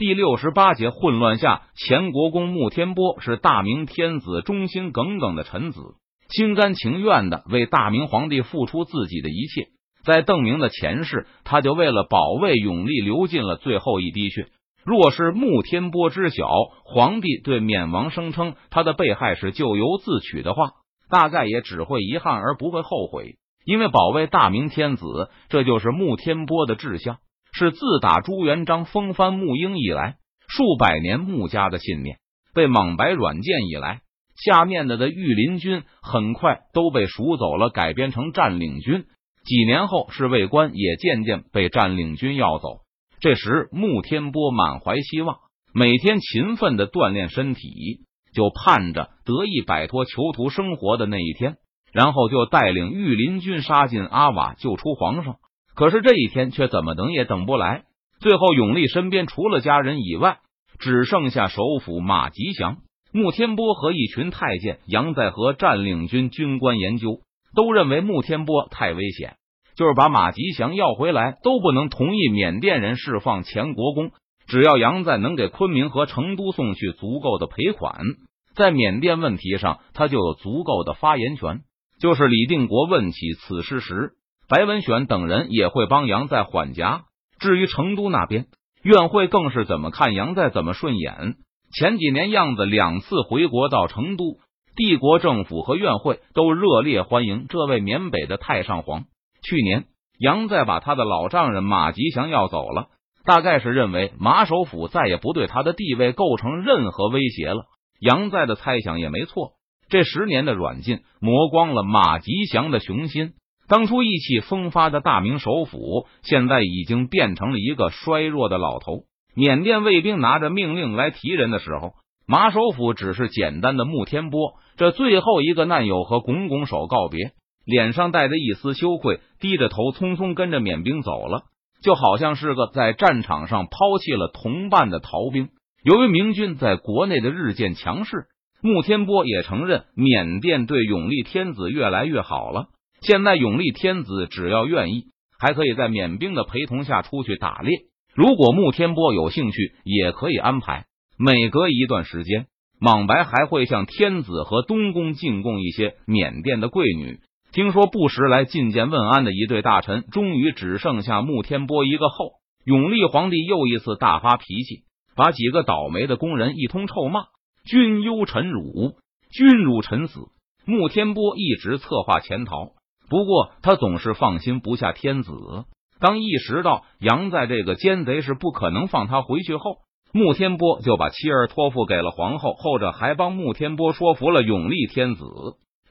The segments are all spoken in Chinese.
第六十八节混乱下，前国公穆天波是大明天子忠心耿耿的臣子，心甘情愿的为大明皇帝付出自己的一切。在邓明的前世，他就为了保卫永历流尽了最后一滴血。若是穆天波知晓皇帝对缅王声称他的被害是咎由自取的话，大概也只会遗憾而不会后悔。因为保卫大明天子，这就是穆天波的志向。是自打朱元璋封藩沐英以来，数百年穆家的信念。被莽白软谏以来，下面的的御林军很快都被赎走了，改编成占领军。几年后，侍卫官也渐渐被占领军要走。这时，穆天波满怀希望，每天勤奋的锻炼身体，就盼着得以摆脱囚徒生活的那一天，然后就带领御林军杀进阿瓦，救出皇上。可是这一天却怎么等也等不来。最后，永历身边除了家人以外，只剩下首辅马吉祥、穆天波和一群太监。杨在和占领军军官研究，都认为穆天波太危险，就是把马吉祥要回来，都不能同意缅甸人释放前国公。只要杨在能给昆明和成都送去足够的赔款，在缅甸问题上，他就有足够的发言权。就是李定国问起此事时。白文选等人也会帮杨在缓颊。至于成都那边，院会更是怎么看杨在怎么顺眼。前几年样子两次回国到成都，帝国政府和院会都热烈欢迎这位缅北的太上皇。去年杨在把他的老丈人马吉祥要走了，大概是认为马首府再也不对他的地位构成任何威胁了。杨在的猜想也没错，这十年的软禁磨光了马吉祥的雄心。当初意气风发的大明首府，现在已经变成了一个衰弱的老头。缅甸卫兵拿着命令来提人的时候，马首府只是简单的穆天波这最后一个难友和拱拱手告别，脸上带着一丝羞愧，低着头匆匆跟着缅兵走了，就好像是个在战场上抛弃了同伴的逃兵。由于明军在国内的日渐强势，穆天波也承认缅甸对永历天子越来越好了。现在永历天子只要愿意，还可以在缅兵的陪同下出去打猎。如果穆天波有兴趣，也可以安排。每隔一段时间，莽白还会向天子和东宫进贡一些缅甸的贵女。听说不时来觐见问安的一对大臣，终于只剩下穆天波一个后。永历皇帝又一次大发脾气，把几个倒霉的工人一通臭骂：“君忧臣辱，君辱臣死。”穆天波一直策划潜逃。不过他总是放心不下天子。当意识到杨在这个奸贼是不可能放他回去后，穆天波就把妻儿托付给了皇后，后者还帮穆天波说服了永历天子，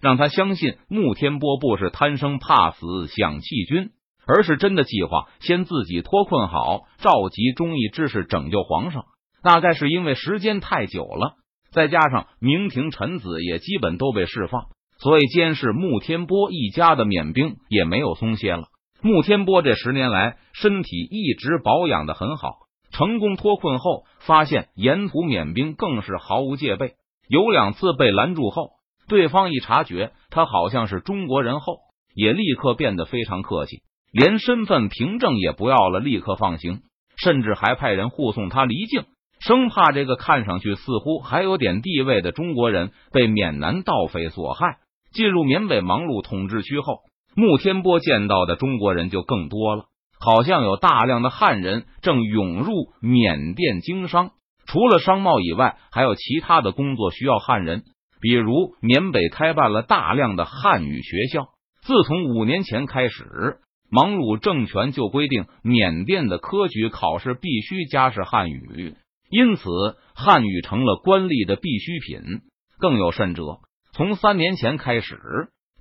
让他相信穆天波不是贪生怕死想弃军，而是真的计划先自己脱困好，召集忠义之士拯救皇上。大概是因为时间太久了，再加上明廷臣子也基本都被释放。所以，监视穆天波一家的缅兵也没有松懈了。穆天波这十年来身体一直保养的很好，成功脱困后，发现沿途缅兵更是毫无戒备。有两次被拦住后，对方一察觉他好像是中国人后，也立刻变得非常客气，连身份凭证也不要了，立刻放行，甚至还派人护送他离境，生怕这个看上去似乎还有点地位的中国人被缅南盗匪所害。进入缅北芒路统治区后，穆天波见到的中国人就更多了，好像有大量的汉人正涌入缅甸经商。除了商贸以外，还有其他的工作需要汉人，比如缅北开办了大量的汉语学校。自从五年前开始，芒鲁政权就规定缅甸的科举考试必须加试汉语，因此汉语成了官吏的必需品。更有甚者。从三年前开始，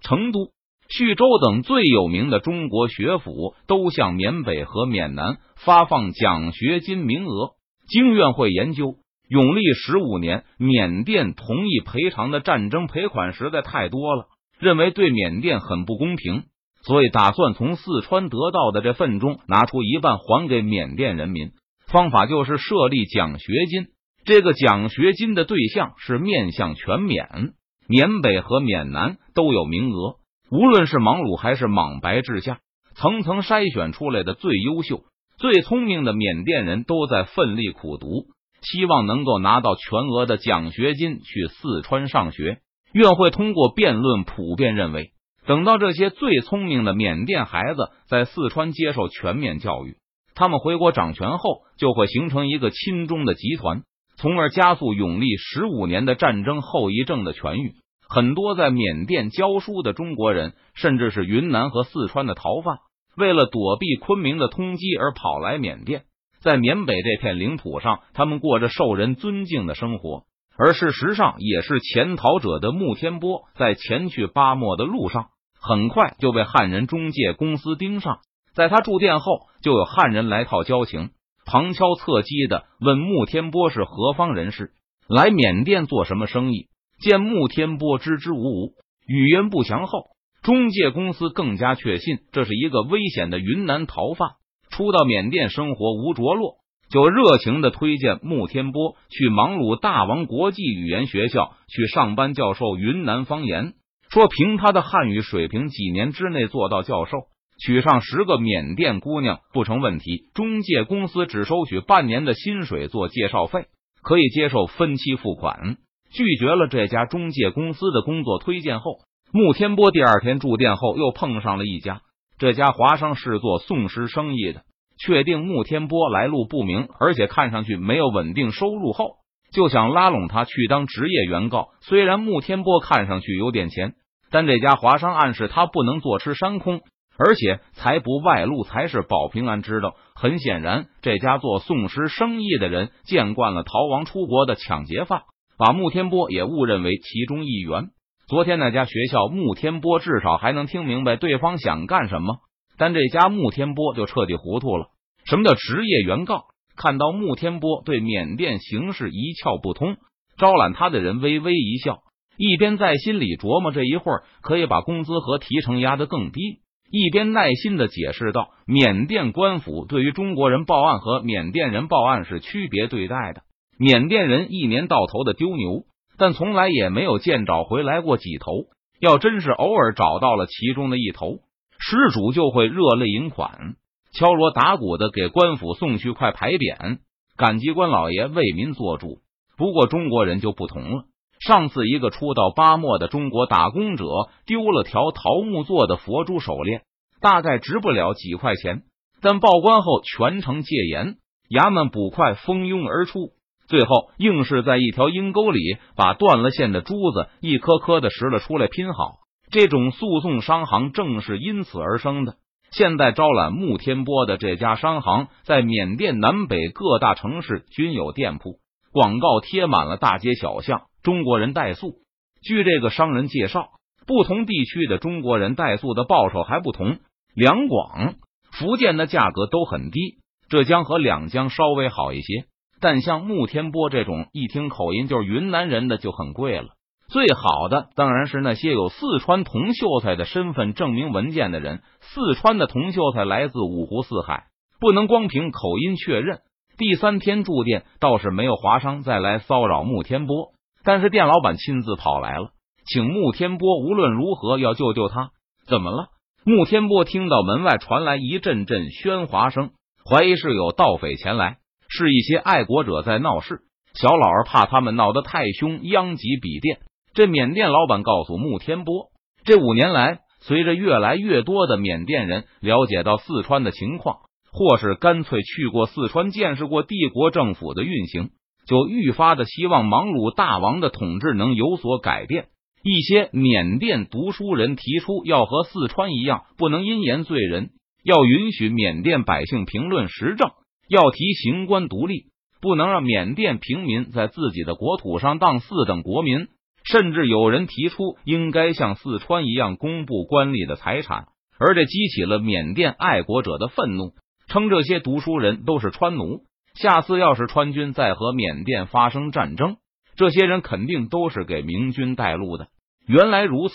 成都、徐州等最有名的中国学府都向缅北和缅南发放奖学金名额。经院会研究，永历十五年，缅甸同意赔偿的战争赔款实在太多了，认为对缅甸很不公平，所以打算从四川得到的这份中拿出一半还给缅甸人民。方法就是设立奖学金，这个奖学金的对象是面向全缅。缅北和缅南都有名额，无论是莽鲁还是莽白治下，层层筛选出来的最优秀、最聪明的缅甸人都在奋力苦读，希望能够拿到全额的奖学金去四川上学。院会通过辩论普遍认为，等到这些最聪明的缅甸孩子在四川接受全面教育，他们回国掌权后，就会形成一个亲中的集团，从而加速永历十五年的战争后遗症的痊愈。很多在缅甸教书的中国人，甚至是云南和四川的逃犯。为了躲避昆明的通缉而跑来缅甸，在缅北这片领土上，他们过着受人尊敬的生活。而事实上，也是潜逃者的穆天波，在前去巴莫的路上，很快就被汉人中介公司盯上。在他住店后，就有汉人来套交情，旁敲侧击的问穆天波是何方人士，来缅甸做什么生意。见穆天波支支吾吾，语言不详后。中介公司更加确信这是一个危险的云南逃犯，初到缅甸生活无着落，就热情的推荐穆天波去芒鲁大王国际语言学校去上班教授云南方言，说凭他的汉语水平，几年之内做到教授，娶上十个缅甸姑娘不成问题。中介公司只收取半年的薪水做介绍费，可以接受分期付款。拒绝了这家中介公司的工作推荐后。穆天波第二天住店后，又碰上了一家这家华商是做送尸生意的。确定穆天波来路不明，而且看上去没有稳定收入后，就想拉拢他去当职业原告。虽然穆天波看上去有点钱，但这家华商暗示他不能坐吃山空，而且财不外露才是保平安之道。很显然，这家做送尸生意的人见惯了逃亡出国的抢劫犯，把穆天波也误认为其中一员。昨天那家学校，穆天波至少还能听明白对方想干什么，但这家穆天波就彻底糊涂了。什么叫职业原告？看到穆天波对缅甸形势一窍不通，招揽他的人微微一笑，一边在心里琢磨这一会儿可以把工资和提成压得更低，一边耐心的解释道：“缅甸官府对于中国人报案和缅甸人报案是区别对待的，缅甸人一年到头的丢牛。”但从来也没有见找回来过几头。要真是偶尔找到了其中的一头，失主就会热泪盈眶，敲锣打鼓的给官府送去块牌匾，感激官老爷为民做主。不过中国人就不同了。上次一个初到巴莫的中国打工者丢了条桃木做的佛珠手链，大概值不了几块钱，但报关后全城戒严，衙门捕快蜂拥而出。最后硬是在一条阴沟里把断了线的珠子一颗颗的拾了出来拼好。这种诉讼商行正是因此而生的。现在招揽穆天波的这家商行，在缅甸南北各大城市均有店铺，广告贴满了大街小巷。中国人代诉，据这个商人介绍，不同地区的中国人代诉的报酬还不同。两广、福建的价格都很低，浙江和两江稍微好一些。但像穆天波这种一听口音就是云南人的就很贵了。最好的当然是那些有四川铜秀才的身份证明文件的人。四川的铜秀才来自五湖四海，不能光凭口音确认。第三天住店倒是没有华商再来骚扰穆天波，但是店老板亲自跑来了，请穆天波无论如何要救救他。怎么了？穆天波听到门外传来一阵阵喧哗声，怀疑是有盗匪前来。是一些爱国者在闹事，小老儿怕他们闹得太凶，殃及笔店。这缅甸老板告诉穆天波，这五年来，随着越来越多的缅甸人了解到四川的情况，或是干脆去过四川见识过帝国政府的运行，就愈发的希望芒鲁大王的统治能有所改变。一些缅甸读书人提出，要和四川一样，不能因言罪人，要允许缅甸百姓评论时政。要提行官独立，不能让缅甸平民在自己的国土上当四等国民。甚至有人提出，应该像四川一样公布官吏的财产，而这激起了缅甸爱国者的愤怒，称这些读书人都是川奴。下次要是川军再和缅甸发生战争，这些人肯定都是给明军带路的。原来如此，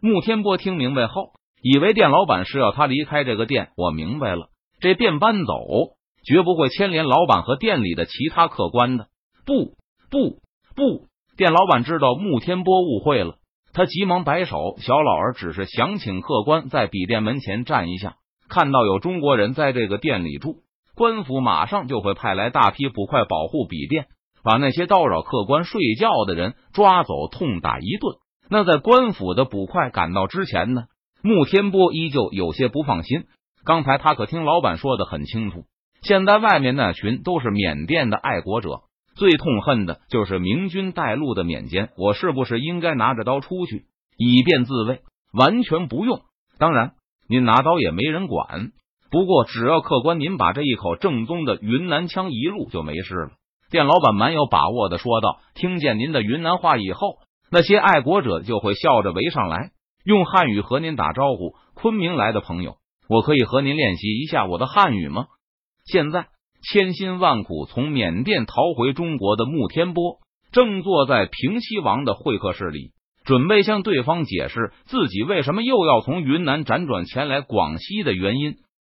穆天波听明白后，以为店老板是要他离开这个店。我明白了，这店搬走。绝不会牵连老板和店里的其他客官的。不不不！店老板知道穆天波误会了，他急忙摆手。小老儿只是想请客官在笔店门前站一下，看到有中国人在这个店里住，官府马上就会派来大批捕快保护笔电，把那些叨扰客官睡觉的人抓走，痛打一顿。那在官府的捕快赶到之前呢？穆天波依旧有些不放心。刚才他可听老板说的很清楚，现在外面那群都是缅甸的爱国者，最痛恨的就是明军带路的缅奸。我是不是应该拿着刀出去，以便自卫？完全不用。当然，您拿刀也没人管。不过，只要客官您把这一口正宗的云南腔一录，就没事了。店老板蛮有把握的说道：“听见您的云南话以后，那些爱国者就会笑着围上来。”用汉语和您打招呼，昆明来的朋友，我可以和您练习一下我的汉语吗？现在千辛万苦从缅甸逃回中国的穆天波，正坐在平西王的会客室里，准备向对方解释自己为什么又要从云南辗转前来广西的原因。